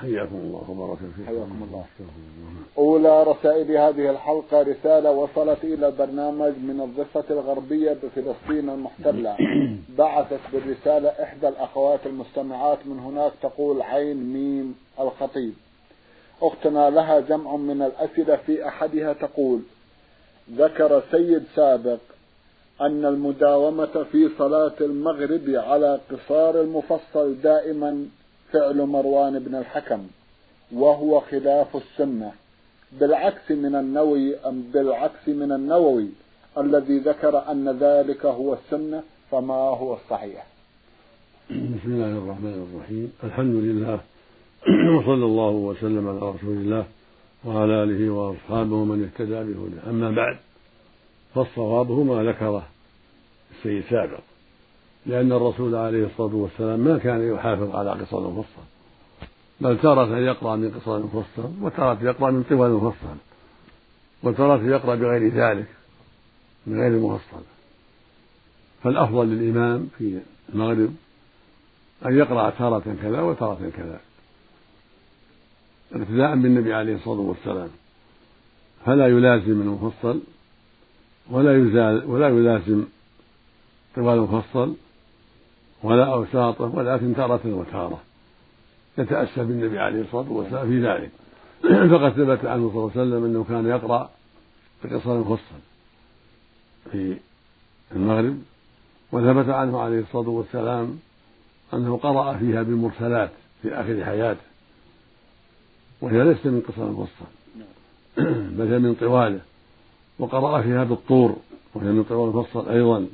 حياكم الله وبارك فيكم. حياكم الله. أولى رسائل هذه الحلقة رسالة وصلت إلى البرنامج من الضفة الغربية بفلسطين المحتلة. بعثت بالرسالة إحدى الأخوات المستمعات من هناك تقول عين ميم الخطيب. أختنا لها جمع من الأسئلة في أحدها تقول ذكر سيد سابق أن المداومة في صلاة المغرب على قصار المفصل دائما فعل مروان بن الحكم وهو خلاف السنة بالعكس من النووي بالعكس من النووي الذي ذكر أن ذلك هو السنة فما هو الصحيح. بسم الله الرحمن الرحيم. الحمد لله وصلى الله وسلم على رسول الله وعلى آله وأصحابه ومن اهتدى بهداه. أما بعد فالصواب ما ذكره السيد سابق. لأن الرسول عليه الصلاة والسلام ما كان يحافظ على قصر المفصل بل تارة يقرأ من قصر المفصل وتارة يقرأ من طوال المفصل وتارة يقرأ بغير ذلك من غير المفصل فالأفضل للإمام في المغرب أن يقرأ تارة كذا وتارة كذا ابتداء بالنبي عليه الصلاة والسلام. فلا يلازم المفصل ولا يزال ولا يلازم طوال المفصل ولا أوساطة ولكن تارة. وتارة يتأسى بالنبي عليه الصلاة والسلام في ذلك. فقد ثبت عنه صلى الله عليه وسلم أنه كان يقرأ بقصر المفصل في المغرب وثبت عنه عليه الصلاة والسلام أنه قرأ فيها بالمرسلات في آخر حياته. وهي ليست من قصر المفصل بل هي من طواله. وقرأ فيها بالطور وهي من طوال المفصل أيضا.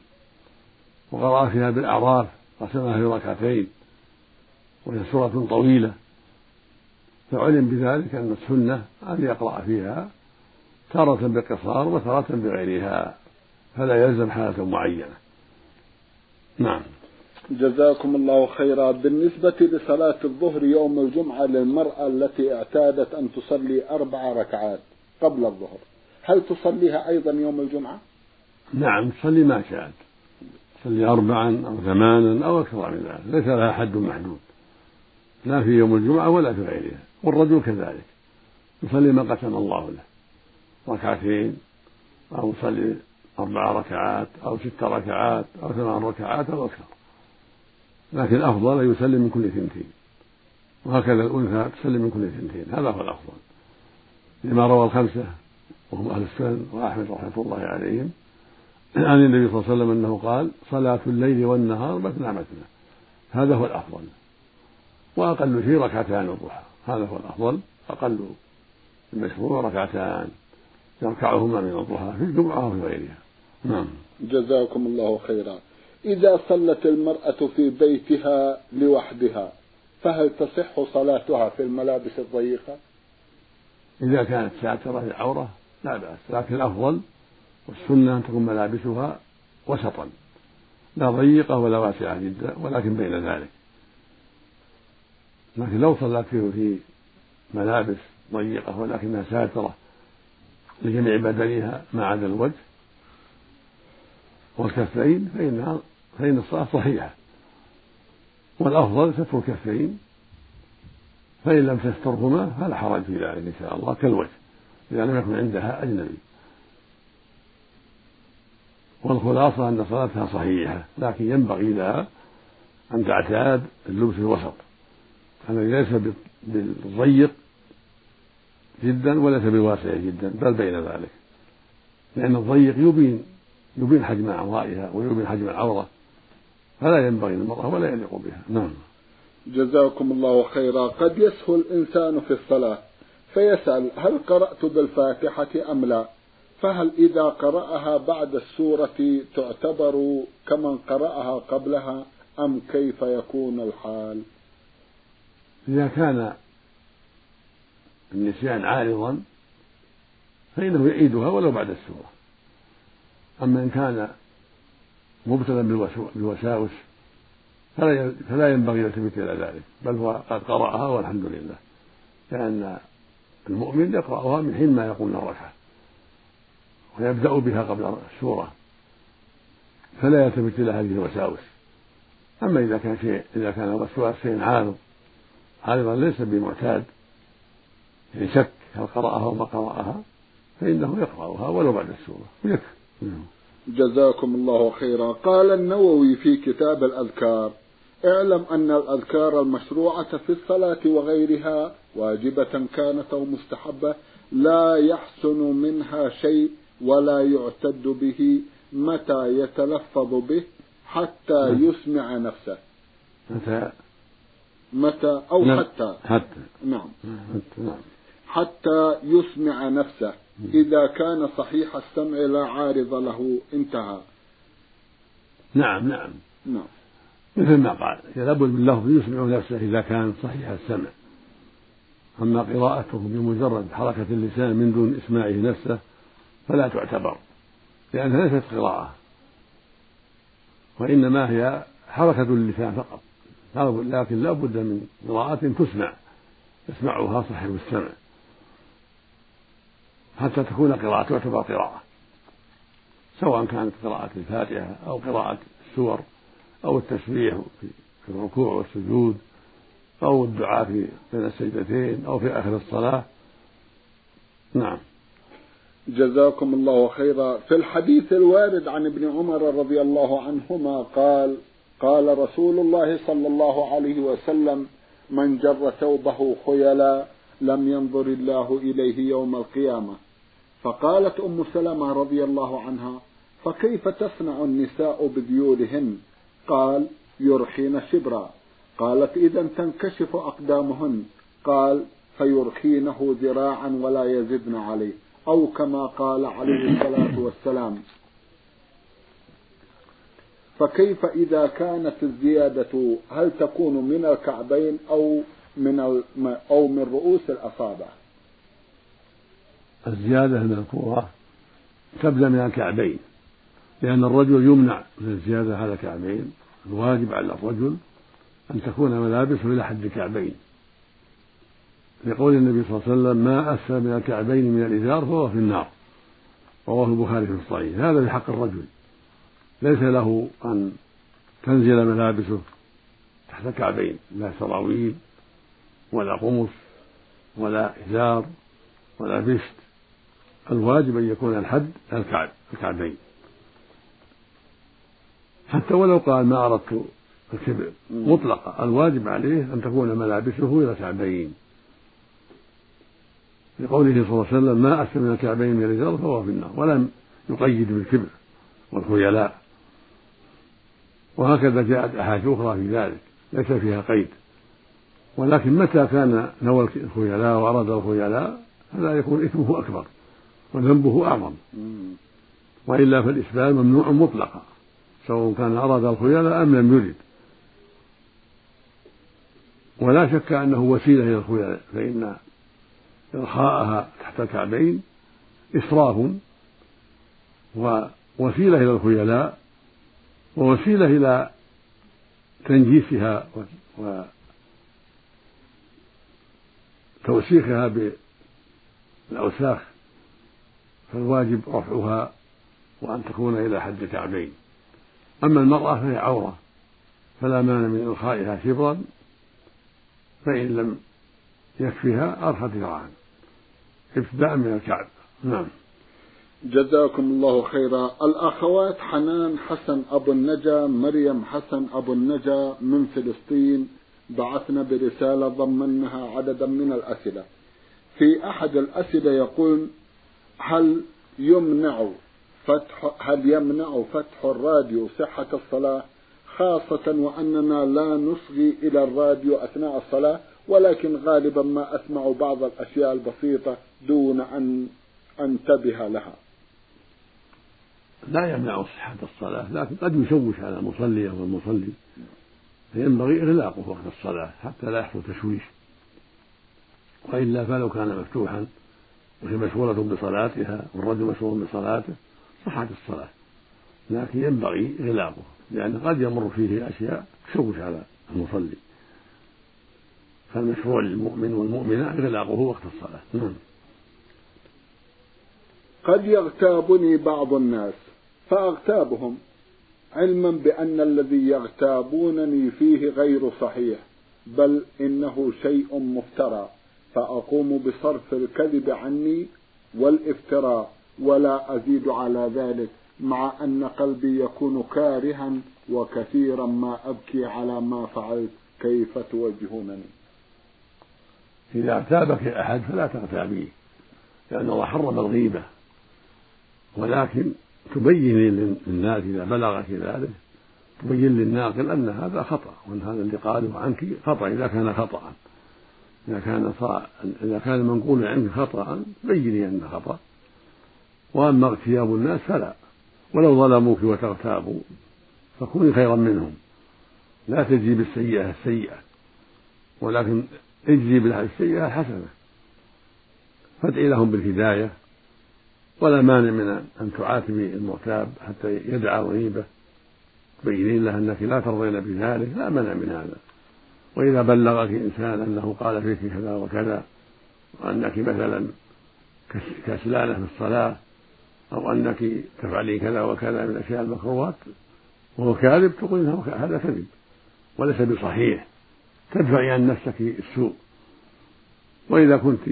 وقرأ فيها بالأعراف قسمها في ركعتين وهي سورة طويلة. فعلم بذلك أن السنة أن يقرأ فيها تارة بقصار وتارة بغيرها فلا يلزم حالة معينة. نعم. جزاكم الله خيرا. بالنسبة لصلاة الظهر يوم الجمعة للمرأة التي اعتادت أن تصلي أربع ركعات قبل الظهر هل تصليها أيضا يوم الجمعة؟ نعم تصلي ما شاءت. تصلي أربعا أو ثمانا أو أكثر من ذلك ليس لها حد محدود. لا في يوم الجمعة ولا في غيرها. والرجل كذلك. يصلي ما قسم الله له. ركعتين أو يصلي أربع ركعات أو ست ركعات أو ثمان ركعات أو أكثر. لكن الأفضل أن يسلم من كل اثنتين وهكذا الأنثى تسلم من كل اثنتين هذا هو الأفضل. لما روى الخمسة وهم أهل السنن وأحمد رحمة الله عليهم عن النبي صلى الله عليه وسلم أنه قال صلاة الليل والنهار مثنى مثنى. هذا هو الأفضل. وأقل شيء ركعتان الضحى. هذا هو الأفضل. أقل المشروع ركعتان. يركعهما من الضحى في الجمعة وفي غيرها. نعم. جزاكم الله خيرا. إذا صلت المرأة في بيتها لوحدها فهل تصح صلاتها في الملابس الضيقة؟ إذا كانت ساترة للعورة لا بأس. لكن الأفضل والسنة أن تكون ملابسها وسطا. لا ضيقة ولا واسعة جدا ولكن بين ذلك. لكن لو صلت فيه في ملابس ضيقة ولكنها ساترة لجميع بدنها ما عدا الوجه والكفين فإنها فإن الصلاة صحيحة. والأفضل ستر الكفين فإن لم تسترهما فلا حرج في ذلك إن شاء الله كالوجه إذا لم يكن عندها أجنبي. والخلاصة أن صلاتها صحيحة لكن ينبغي لها أن تعتاد اللبس الوسط الذي ليس بالضيق جدا وليس بالواسع جدا بل بين ذلك. لأن الضيق يبين يبين حجم أعضائها ويبين حجم العورة فلا ينبغي للمرأة ولا يليق بها. نعم. جزاكم الله خيرا. قد يسهو الإنسان في الصلاة فيسأل هل قرأت بالفاتحة أم لا؟ فهل إذا قرأها بعد السورة تعتبر كمن قرأها قبلها أم كيف يكون الحال؟ إذا كان النسيان عارضا فإنه يعيدها ولو بعد السورة. أما إن كان مبتلا بالوساوس فلا ينبغي يلتفت إلى ذلك بل هو قد قرأها والحمد لله لأن المؤمن يقرأها من حين ما يقوم الركعة ويبدأ بها قبل السورة فلا يلتفت إلى هذه الوساوس. أما إذا كان شيء إذا كان الوسواس شيء عارض عارضا ليس بمعتاد يعني شك هل قرأها أو ما قرأها فإنه يقرأها ولو بعد السورة ويكفي. جزاكم الله خيرا. قال النووي في كتاب الأذكار اعلم أن الأذكار المشروعة في الصلاة وغيرها واجبة كانت أو مستحبة لا يحسن منها شيء ولا يعتد به متى يتلفظ به حتى نعم. يسمع نفسه. متى؟ متى أو نعم. حتى. حتى. نعم. حتى, نعم. حتى يسمع نفسه. إذا كان صحيح السمع لا عارض له انتهى. نعم نعم. نعم. مثل ما قال لابد من لفظ يسمع نفسه إذا كان صحيح السمع. أما قراءته بمجرد حركة اللسان من دون إسماعه نفسه فلا تعتبر لأنها ليست قراءة وإنما هي حركة اللسان فقط. لكن لا بد من قراءة تسمع يسمعها صاحب السمع. حتى تكون قراءة تعتبر قراءة سواء كانت قراءة الفاتحة أو قراءة السور أو التسبيح في الركوع والسجود أو الدعاء في بين السجدتين أو في آخر الصلاة. نعم. جزاكم الله خيرا. في الحديث الوارد عن ابن عمر رضي الله عنهما قال قال رسول الله صلى الله عليه وسلم من جر ثوبه خيلا لم ينظر الله إليه يوم القيامة. فقالت أم سلمة رضي الله عنها فكيف تصنع النساء بذيولهن؟ قال يرخين شبرا. قالت إذا تنكشف أقدامهن. قال فيرخينه ذراعا ولا يزدن عليه. أو كما قال عليه الصلاة والسلام. فكيف إذا كانت الزيادة هل تكون من الكعبين أو من أو من رؤوس الأصابع؟ الزيادة المذكورة تبدأ من الكعبين لأن الرجل يمنع من الزيادة على الكعبين الواجب على الرجل أن تكون ملابسه إلى حد الكعبين. لقول النبي صلى الله عليه وسلم ما أسفل من الكعبين من الإزار فهو في النار. رواه البخاري في الصحيح. هذا بحق الرجل. ليس له أن تنزل ملابسه تحت الكعبين. لا سراويل ولا قمص ولا إزار ولا بشت الواجب أن يكون الحد الكعب الكعبين. حتى ولو قال ما أردت الكبر مطلقة الواجب عليه أن تكون ملابسه إلى الكعبين. لقوله صلى الله عليه وسلم ما أسفل من الكعبين من الإزار فهو في النار. ولم يقيد بالكبر والخيلاء. وهكذا جاءت أحاديث أخرى في ذلك ليس فيها قيد. ولكن متى كان نوى الخيلاء وأراد الخيلاء فلا يكون إثمه أكبر وذنبه أعظم. وإلا فالإسبال ممنوع مطلقا سواء كان أراد الخيلاء أم لم يرد. ولا شك أنه وسيلة إلى الخيلاء فإن إرخاءها تحت الكعبين إسراف ووسيلة إلى الخيلاء ووسيلة إلى تنجيسها وتوسيخها بالأوساخ فالواجب رفعها وأن تكون إلى حد الكعبين. أما المرأة فهي عورة فلا مانع من إلقائها شبرا فإن لم يكفيها أرخت ذراعا. ابتداء من الكعب نعم. جزاكم الله خيرا. الأخوات حنان حسن أبو النجا مريم حسن أبو النجا من فلسطين. بعثنا برسالة ضمنها عددا من الأسئلة. في أحد الأسئلة يقول هل يمنع فتح هل يمنع فتح الراديو صحة الصلاة؟ خاصة وأننا لا نصغي إلى الراديو أثناء الصلاة ولكن غالبا ما أسمع بعض الأشياء البسيطة دون أن أنتبه لها. لا يمنع صحة الصلاة لكن قد يشوش على المصلي أو المصلي. فينبغي إغلاقه وقت الصلاة حتى لا يحصل تشويش. وإلا فلو كان مفتوحا وهي مشغولة بصلاتها والرجل مشغول بصلاته صحت الصلاة. لكن ينبغي إغلاقه لأن قد يمر فيه أشياء تشوش على المصلي. فالمشروع للمؤمن والمؤمنة إغلاقه وقت الصلاة. نعم. قد يغتابني بعض الناس فأغتابهم علما بأن الذي يغتابونني فيه غير صحيح بل إنه شيء مفترى فأقوم بصرف الكذب عني والإفتراء ولا أزيد على ذلك مع أن قلبي يكون كارها وكثيرا ما أبكي على ما فعلت كيف توجهونني؟ إذا اغتابك أحد فلا تغتابيه لأن الله حرم الغيبة. ولكن تبين للناس إذا بلغك ذلك تبين للناقل أن هذا خطأ وأن هذا اللي قاله عنك خطأ إذا كان خطأ. إذا كان صا... إذا كان منقول عنك خطأ بيني أنه خطأ. وأما اغتياب الناس فلا. ولو ظلموك وتغتابوا فكوني خيرا منهم. لا تجزي بالسيئة السيئة. ولكن اجزي بالسيئة الحسنة. فادعي لهم بالهداية. ولا مانع من أن تعاتبي المغتاب حتى يدعى الغيبة تبينين له أنك لا ترضين بذلك لا منع من هذا. وإذا بلغك إنسان أنه قال فيك كذا وكذا وأنك مثلا كسلانة في الصلاة أو أنك تفعلين كذا وكذا من الأشياء المكروهات وهو كاذب تقول هذا كذب وليس بصحيح. تدفعي عن نفسك السوء. وإذا كنت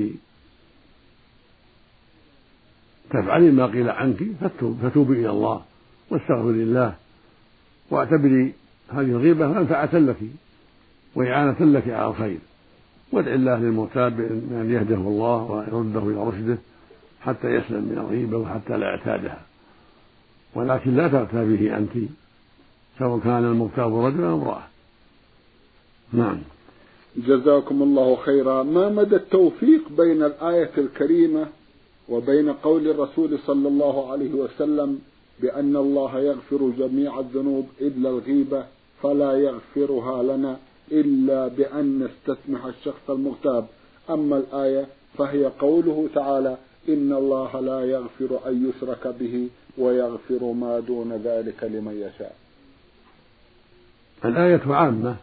تفعلين ما قيل عنك فتوبي إلى الله واستغفري الله واعتبري هذه الغيبة منفعة لك وإعانة لك على الخير. وادع الله للمغتاب بأن يهده الله ويرده إلى رشده حتى يسلم من الغيبة وحتى لا يعتادها. ولكن لا تغتابه أنت سواء كان المغتاب رجلا أو امرأة. نعم. جزاكم الله خيرا. ما مدى التوفيق بين الآية الكريمة وبين قول الرسول صلى الله عليه وسلم بأن الله يغفر جميع الذنوب إلا الغيبة فلا يغفرها لنا إلا بأن نستسمح الشخص المغتاب. أما الآية فهي قوله تعالى إن الله لا يغفر أن يشرك به ويغفر ما دون ذلك لمن يشاء. الآية عامة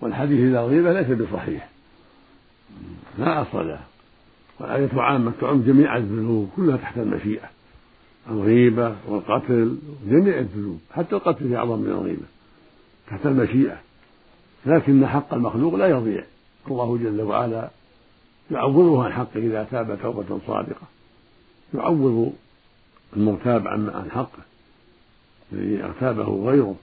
والحديث إذا الغيبة ليس بصحيح. لا أصل له. والآية عامة تعم جميع الذنوب كلها تحت المشيئة. الغيبة والقتل جميع الذنوب حتى القتل في أعظم من الغيبة تحت المشيئة. لكن حق المخلوق لا يضيع. الله جل وعلا يعوضه عن حقه إذا تاب توبة صادقة. يعوض المغتاب عن حقه. الذي أغتابه غيره.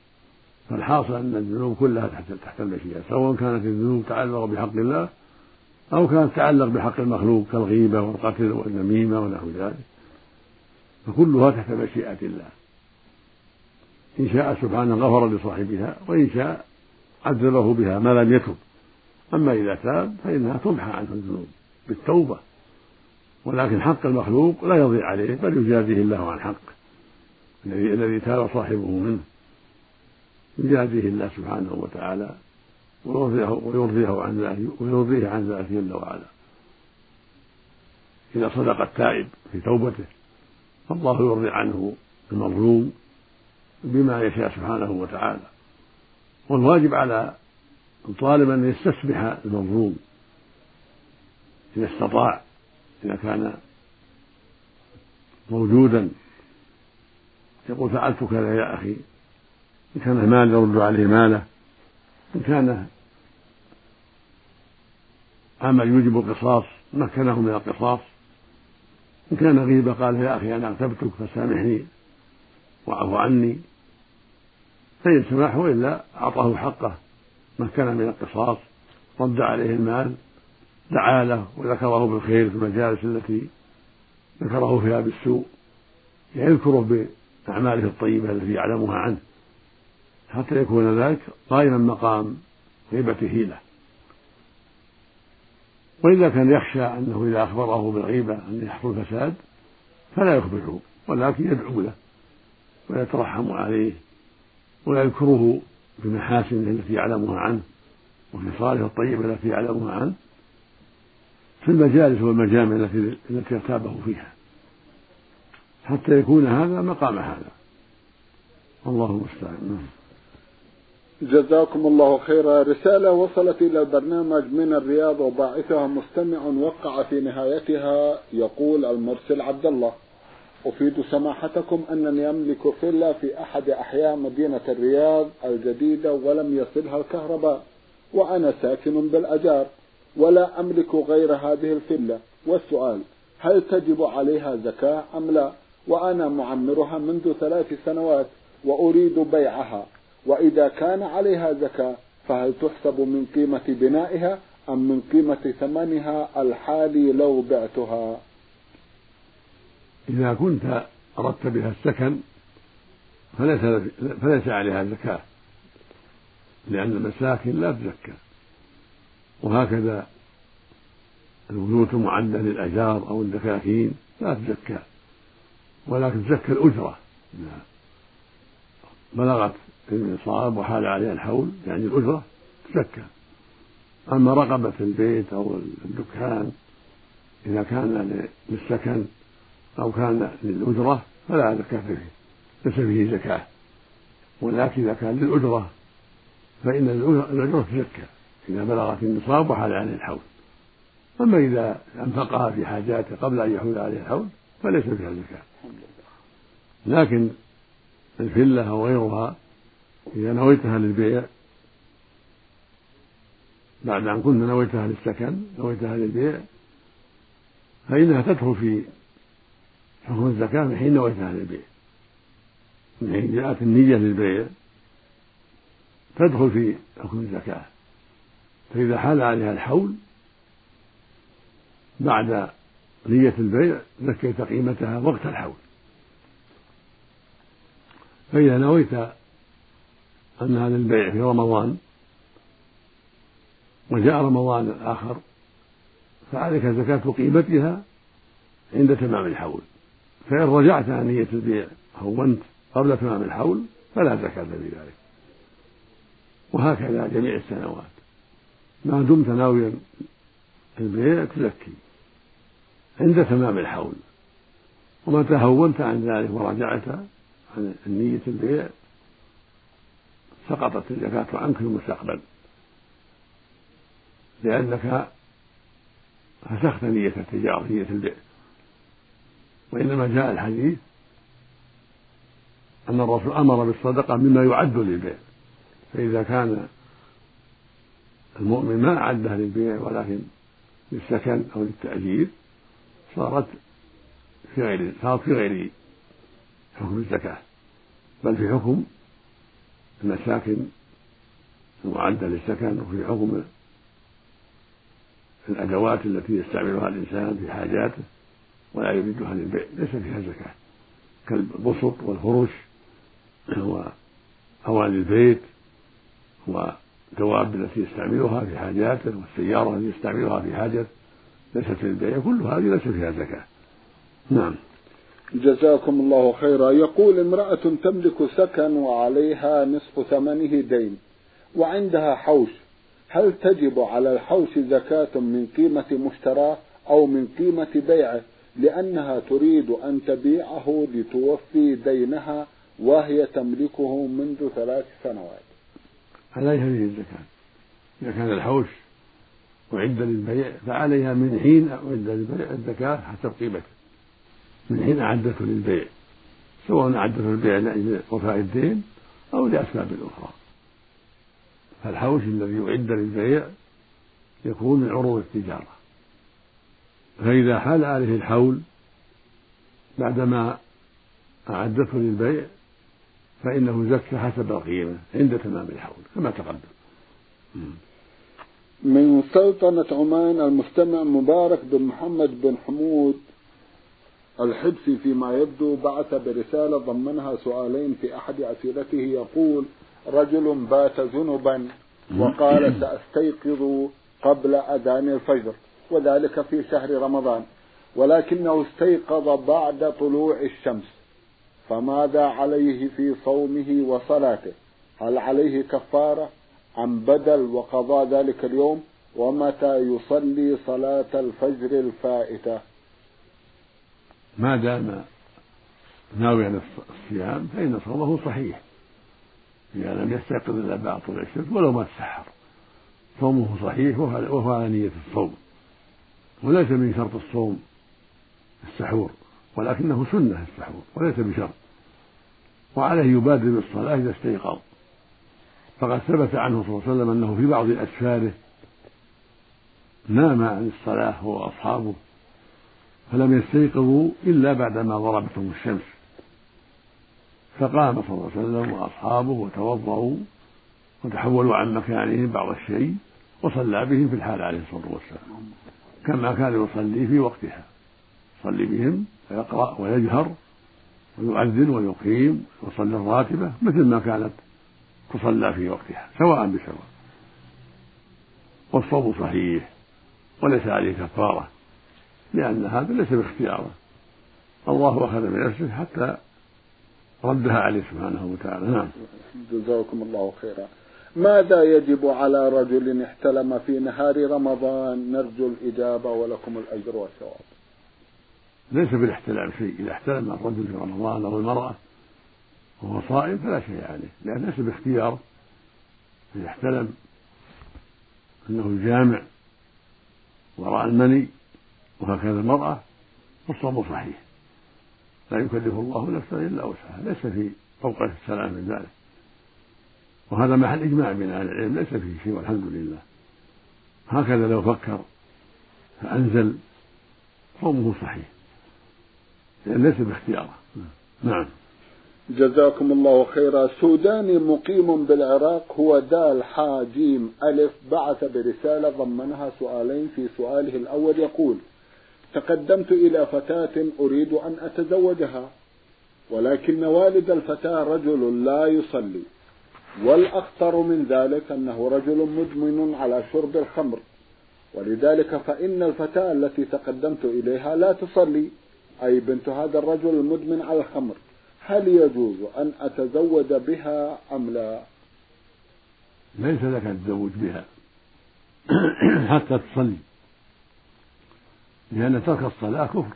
فالحاصل أن الذنوب كلها تحت تحت المشيئة سواء كانت الذنوب تعلق بحق الله أو كانت تتعلق بحق المخلوق كالغيبة والقتل والنميمة ونحو ذلك. فكلها تحت مشيئة الله. إن شاء سبحانه غفر لصاحبها وإن شاء عذبه بها ما لم يتب. أما إذا تاب فإنها تمحى عنه الذنوب بالتوبة. ولكن حق المخلوق لا يضيع عليه بل يجازيه الله عن حقه. الذي الذي تاب صاحبه منه يجازيه الله سبحانه وتعالى ويرضيه ويرضيه عن ذلك ويرضيه عن ذلك جل وعلا. إذا صدق التائب في توبته فالله يرضي عنه المظلوم بما يشاء سبحانه وتعالى. والواجب على الطالب أن يستسمح المظلوم. إذا استطاع إذا كان موجودا. يقول فعلت كذا يا أخي إن كان مال يرد عليه ماله. إن كان عمل يوجب القصاص مكنه من القصاص. إن كان غيبة قال يا أخي أنا أغتبتك فسامحني واعف عني. فإن سمح وإلا أعطاه حقه مكنه من القصاص رد عليه المال دعا له وذكره بالخير في المجالس التي ذكره فيها بالسوء يذكره بأعماله الطيبة التي يعلمها عنه. حتى يكون ذلك قائما مقام غيبة هيلة. وإذا كان يخشى أنه إذا أخبره بالغيبة أن يحصل فساد فلا يخبره ولكن يدعو له ويترحم عليه ويذكره بمحاسنه التي يعلمها عنه وفي صالح الطيبة التي يعلمها عنه في المجالس والمجامع التي التي ارتابه فيها. حتى يكون هذا مقام هذا. الله المستعان. جزاكم الله خيرا. رسالة وصلت إلى البرنامج من الرياض وباعثها مستمع وقع في نهايتها. يقول المرسل عبد الله أفيد سماحتكم أنني أملك فيلا في أحد أحياء مدينة الرياض الجديدة ولم يصلها الكهرباء وأنا ساكن بالأجار ولا أملك غير هذه الفيلا والسؤال هل تجب عليها زكاة أم لا؟ وأنا معمرها منذ ثلاث سنوات وأريد بيعها. وإذا كان عليها زكاة فهل تحسب من قيمة بنائها أم من قيمة ثمنها الحالي لو بعتها؟ إذا كنت أردت بها السكن فليس فليس عليها زكاة لأن المساكن لا تزكى. وهكذا البيوت المعدة للأجار أو الدكاكين لا تزكى ولكن تزكى الأجرة. بلغت النصاب وحال عليها الحول يعني الأجرة تزكى أما رقبة البيت أو الدكان إذا كان للسكن أو كان للأجرة فلا زكاة فيه ليس فيه زكاة. ولكن إذا كان للأجرة فإن الأجرة تزكى إذا بلغت النصاب وحال عليه الحول. أما إذا أنفقها في حاجاته قبل أن يحول عليه الحول فليس فيها زكاة. لكن الفلة أو غيرها إذا نويتها للبيع بعد أن كنت نويتها للسكن نويتها للبيع فإنها تدخل في حكم الزكاة من حين نويتها للبيع. من حين جاءت النية للبيع تدخل في حكم الزكاة. فإذا حال عليها الحول بعد نية البيع زكيت قيمتها وقت الحول. فإذا نويت أنها للبيع في رمضان وجاء رمضان آخر فعليك زكاة قيمتها عند تمام الحول. فإن رجعت عن نية البيع هونت قبل تمام الحول فلا زكاة في ذلك. وهكذا جميع السنوات. ما دمت ناويا البيع تزكي عند تمام الحول. ومتى هونت عن ذلك ورجعت عن نية البيع سقطت الزكاة عنك في المستقبل. لأنك فسخت نية التجارة نية البيع. وإنما جاء الحديث أن الرسول أمر بالصدقة مما يعد للبيع. فإذا كان المؤمن ما أعدها للبيع ولكن للسكن أو للتأجير صارت في غير صارت في غير حكم الزكاة بل في حكم المساكن المعدة للسكن وفي حكم الأدوات التي يستعملها الإنسان في حاجاته ولا يريدها للبيع ليس فيها زكاة. كالبسط والفرش وأواني البيت والدواب التي يستعملها في حاجاته والسيارة التي يستعملها في حاجته ليست للبيع كل هذه ليس فيها زكاة. نعم. جزاكم الله خيرا. يقول امرأة تملك سكن وعليها نصف ثمنه دين وعندها حوش. هل تجب على الحوش زكاة من قيمة مشتراه أو من قيمة بيعه؟ لأنها تريد أن تبيعه لتوفي دينها وهي تملكه منذ ثلاث سنوات. عليها فيه الزكاة. إذا كان الحوش أعد للبيع فعليها من حين أعد للبيع الزكاة حسب قيمته من حين أعدته للبيع سواء أعدته للبيع لأجل وفاء الدين أو لأسباب أخرى. فالحوش الذي أعد للبيع يكون من عروض التجارة. فإذا حال عليه الحول بعدما أعدته للبيع فإنه زكى حسب القيمة عند تمام الحول كما تقدم. من سلطنة عمان المستمع مبارك بن محمد بن حمود. الحبسي فيما يبدو بعث برسالة ضمنها سؤالين في أحد أسئلته يقول رجل بات جنبا وقال سأستيقظ قبل أذان الفجر وذلك في شهر رمضان ولكنه استيقظ بعد طلوع الشمس فماذا عليه في صومه وصلاته؟ هل عليه كفارة أم بدل وقضاء ذلك اليوم؟ ومتى يصلي صلاة الفجر الفائتة؟ ما دام ناويا الصيام فإن صومه صحيح. إذا لم يستيقظ إلا بعد طلوع الشمس ولو ما تسحر صومه صحيح وهو على نية الصوم. وليس من شرط الصوم السحور ولكنه سنة السحور وليس بشرط. وعليه يبادر بالصلاة إذا استيقظ. فقد ثبت عنه صلى الله عليه وسلم أنه في بعض أسفاره نام عن الصلاة هو وأصحابه. فلم يستيقظوا إلا بعدما ضربتهم الشمس. فقام صلى الله عليه وسلم وأصحابه وتوضأوا وتحولوا عن مكانهم بعض الشيء وصلى بهم في الحال عليه الصلاة والسلام. كما كان يصلي في وقتها. يصلي بهم ويقرأ ويجهر ويؤذن ويقيم ويصلي الراتبة مثل ما كانت تصلى في وقتها سواء بسواء والصوم صحيح وليس عليه كفارة. لأن هذا ليس باختياره. الله أخذ بنفسه حتى ردها عليه سبحانه وتعالى. نعم. جزاكم الله خيرا. ماذا يجب على رجل احتلم في نهار رمضان؟ نرجو الإجابة ولكم الأجر والثواب. ليس بالاحتلام شيء. إذا احتلم الرجل في رمضان أو المرأة وهو صائم فلا شيء عليه. لأن ليس باختيار. إذا احتلم أنه جامع وراء المني وهكذا المرأة فالصوم صحيح. لا يكلف الله نفسا إلا وسعها. ليس في أوقات السلام من ذلك. وهذا محل إجماع بين أهل العلم. ليس فيه شيء والحمد لله. هكذا لو فكر فأنزل صومه صحيح. لأن ليس باختياره. نعم. جزاكم الله خيرا. سوداني مقيم بالعراق هو دال حا جيم ألف. بعث برسالة ضمنها سؤالين في سؤاله الأول. يقول تقدمت إلى فتاة أريد أن أتزوجها ولكن والد الفتاة رجل لا يصلي والأخطر من ذلك أنه رجل مدمن على شرب الخمر ولذلك فإن الفتاة التي تقدمت إليها لا تصلي. أي بنت هذا الرجل المدمن على الخمر هل يجوز أن أتزوج بها أم لا؟ ليس لك أن تتزوج بها. حتى تصلي. لأن ترك الصلاة كفر.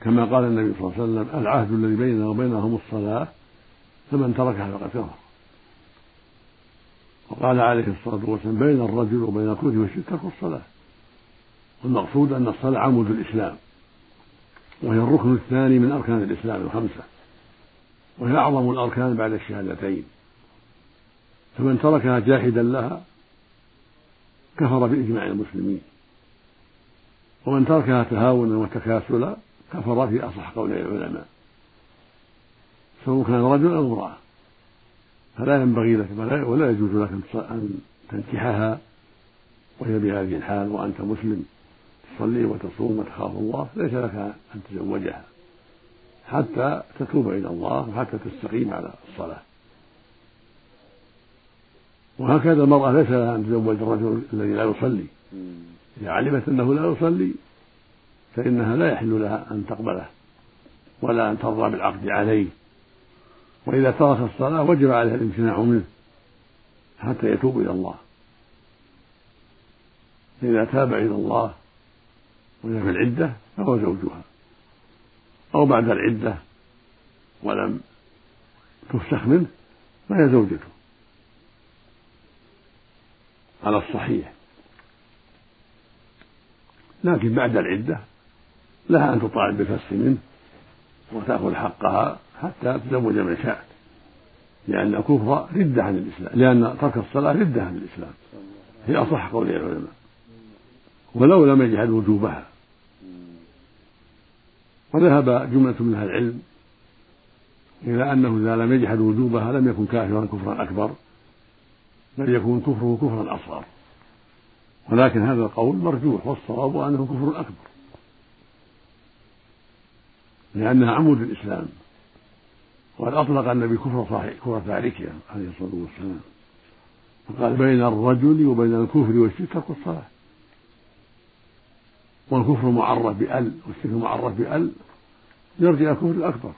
كما قال النبي صلى الله عليه وسلم العهد الذي بيننا وبينهم الصلاة فمن تركها فقد كفر. وقال عليه الصلاة والسلام بين الرجل وبين الكفر والشرك ترك الصلاة. والمقصود أن الصلاة عمود الإسلام. وهي الركن الثاني من أركان الإسلام الخمسة. وهي أعظم الأركان بعد الشهادتين. فمن تركها جاحدا لها كفر بإجماع المسلمين. ومن تركها تهاونا وتكاسلا كفر في أصح قول العلماء. سواء كان رجل أو امرأة. فلا ينبغي لك ولا يجوز لك أن تنكحها وهي بهذه الحال وأنت مسلم. تصلي وتصوم وتخاف الله ليس لك أن تزوجها. حتى تتوب إلى الله وحتى تستقيم على الصلاة. وهكذا المرأة ليس لها أن تزوج الرجل الذي لا يصلي. إذا علمت أنه لا يصلي فإنها لا يحل لها أن تقبله ولا أن ترضى بالعقد عليه. وإذا ترك الصلاة وجب عليها الامتناع منه حتى يتوب إلى الله. فإذا تاب إلى الله وهي في العدة فهو زوجها. أو بعد العدة ولم تفسخ منه فهي زوجته. على الصحيح. لكن بعد العدة لها أن تطالب بالفسخ منه وتأخذ حقها حتى تزوج من شاءت لأن الكفر ردة عن الإسلام لأن ترك الصلاة ردة عن الإسلام في أصح قول العلماء. ولو لم يجحد وجوبها. وذهب جملة من أهل العلم إلى أنه إذا لم يجحد وجوبها لم يكن كافرا كفرا أكبر بل يكون كفره كفرا أصغر. ولكن هذا القول مرجوح والصواب أنه كفر أكبر. لأنها عمود الإسلام وقد أطلق النبي كفر صحيح كفر تاركها عليه الصلاة والسلام. فقال بين الرجل وبين الكفر والشرك ترك الصلاة. والكفر معرف بأل والشرك معرف بأل يرجع الكفر الأكبر.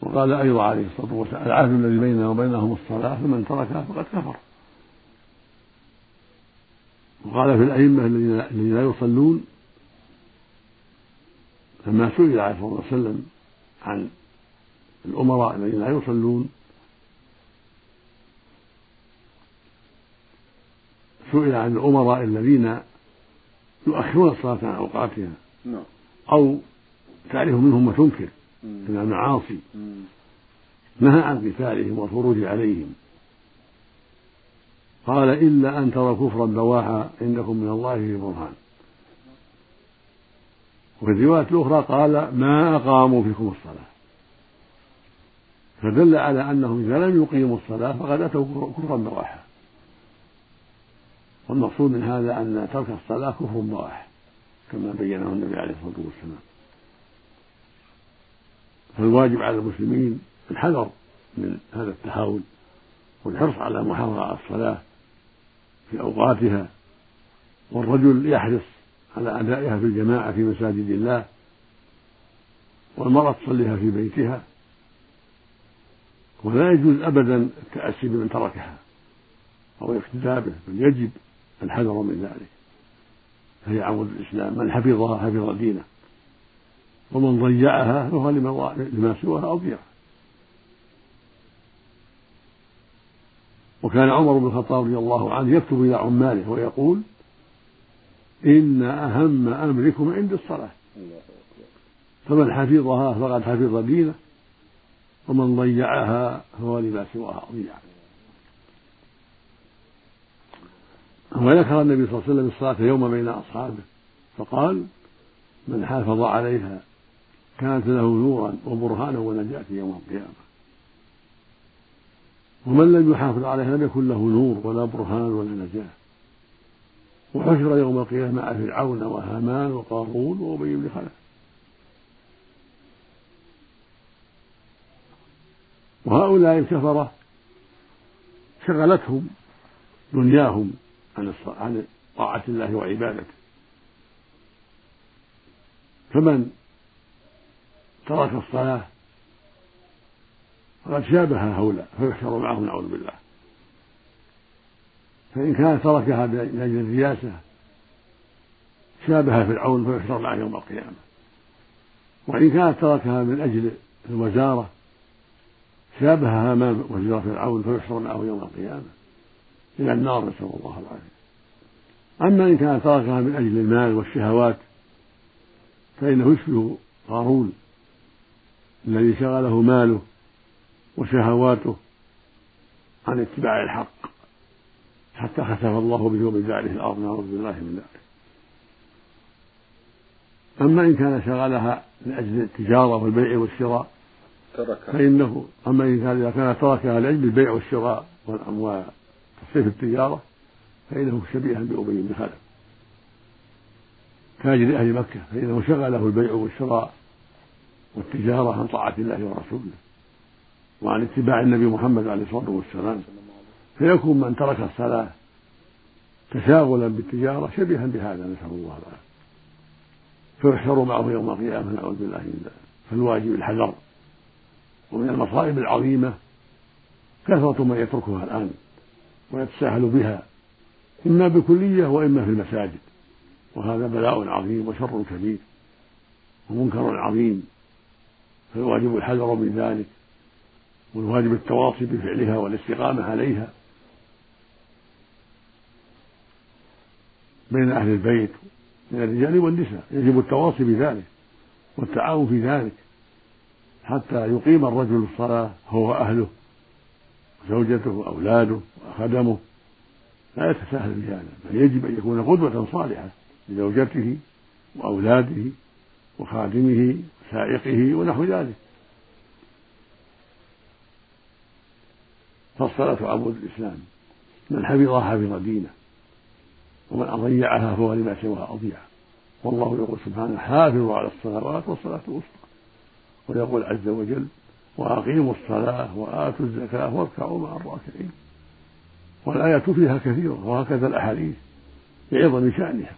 وقال أيضا عليه الصلاة والسلام العهد الذي بيننا وبينهم الصلاة فمن تركها فقد كفر. وقال في الأئمة الذين لا يصلون لما سئل عليه الصلاة والسلام عن الأمراء الذين لا يصلون سئل عن الأمراء الذين يؤخرون الصلاة عن أوقاتها نعم. أو تعرف منهم وتنكر من المعاصي. نهى عن قتالهم والخروج عليهم. قال إلا أن ترى كفرا بواحا عندكم من الله في برهان. وفي الرواية الأخرى قال ما أقاموا فيكم الصلاة. فدل على أنهم إذا لم يقيموا الصلاة فقد أتوا كفرا بواحا. والمقصود من هذا أن ترك الصلاة كفر بواح كما بينه النبي عليه الصلاة والسلام. فالواجب على المسلمين الحذر من هذا التهاون والحرص على محافظة على الصلاة. في أوقاتها والرجل يحرص على أدائها في الجماعة في مساجد الله والمرأة تصليها في بيتها ولا يجوز أبدا التأسي بمن تركها أو الاقتداء به بل يجب الحذر من ذلك. فهي عمود الإسلام من حفظها حفظ دينه ومن ضيعها فهو لما سواها أضيع. وكان عمر بن الخطاب رضي الله عنه يكتب إلى عماله ويقول إن أهم أمركم عند الصلاة. فمن حفظها فقد حفظ دينه ومن ضيعها فهو لما سواها أضيع وذكر النبي صلى الله عليه وسلم الصلاة يوم بين أصحابه فقال من حافظ عليها كانت له نورا وبرهانا ونجاة يوم القيامة. ومن لم يحافظ عليها لم يكن له نور ولا برهان ولا نجاة. وحشر يوم القيامة مع فرعون وهامان وقارون وأبي بن خلف. وهؤلاء الكفرة شغلتهم دنياهم عن عن طاعة الله وعبادته. فمن ترك الصلاة فقد شابه هؤلاء فيحشر معهم نعوذ بالله. فإن كان تركها من أجل الرياسة شابه فرعون فيحشر معه يوم القيامة. وإن كانت تركها من أجل الوزارة شابه هامان وزير فرعون فيحشر معه يوم القيامة. إلى النار نسأل الله العافية. أما إن كان تركها من أجل المال والشهوات فإنه يشبه قارون الذي شغله ماله. وشهواته عن اتباع الحق حتى خسف الله به وبداره الأرض نعوذ بالله من ذلك. أما إن كان شغلها من أجل التجارة والبيع والشراء تركها. فإنه أما إن كان إذا كان تركها لأجل البيع والشراء والأموال تصريف التجارة فإنه شبيها بأبي بن خلف. تاجر أهل مكة فإنه شغله البيع والشراء والتجارة عن طاعة الله ورسوله. وعن اتباع النبي محمد عليه الصلاة والسلام. فيكون من ترك الصلاة تشاغلا بالتجارة شبيها بهذا نسأل الله العافية. فيحشر معه يوم القيامة نعوذ بالله من ذلك. فالواجب الحذر. ومن المصائب العظيمة كثرة من يتركها الآن ويتساهل بها إما بكلية وإما في المساجد. وهذا بلاء عظيم وشر كبير ومنكر عظيم. فالواجب الحذر من ذلك. والواجب التواصي بفعلها والاستقامة عليها بين أهل البيت من الرجال والنساء. يجب التواصي بذلك والتعاون في ذلك حتى يقيم الرجل الصلاة هو وأهله زوجته وأولاده وخدمه لا يتساهل بهذا بل يجب أن يكون قدوة صالحة لزوجته وأولاده وخادمه وسائقه ونحو ذلك. فالصلاة عمود الإسلام. من حفظها حفظ دينه ومن أضيعها فهو لما سواها أضيع. والله يقول سبحانه حافظوا على الصلوات والصلاة الوسطى. ويقول عز وجل وأقيموا الصلاة وآتوا الزكاة واركعوا مع الراكعين. والآيات فيها كثيرة وهكذا الأحاديث بعظم شأنها.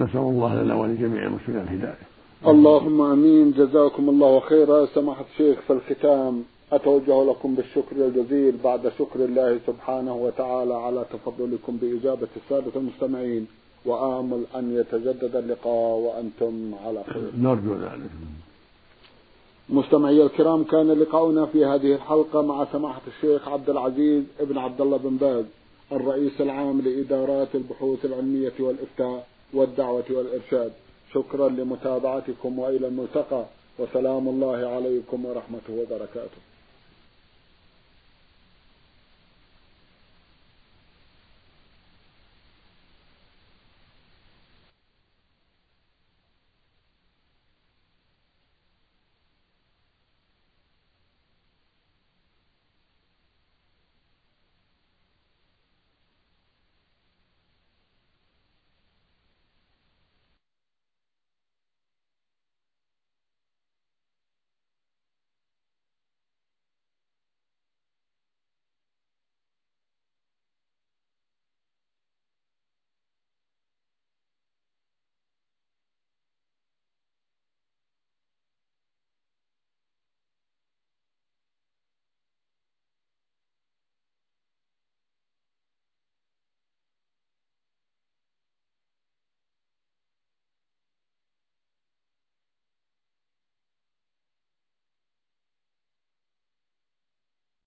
نسأل الله لنا ولجميع المسلمين الهداية. اللهم آمين. جزاكم الله خيرا. سماحة الشيخ في الختام. أتوجه لكم بالشكر الجزيل بعد شكر الله سبحانه وتعالى على تفضلكم بإجابة السادة المستمعين وآمل أن يتجدد اللقاء وأنتم على خير. نرجو ذلك. مستمعي الكرام كان لقاؤنا في هذه الحلقة مع سماحة الشيخ عبد العزيز ابن عبد الله بن باز الرئيس العام لإدارات البحوث العلمية والإفتاء والدعوة والإرشاد شكرا لمتابعتكم وإلى الملتقى وسلام الله عليكم ورحمته وبركاته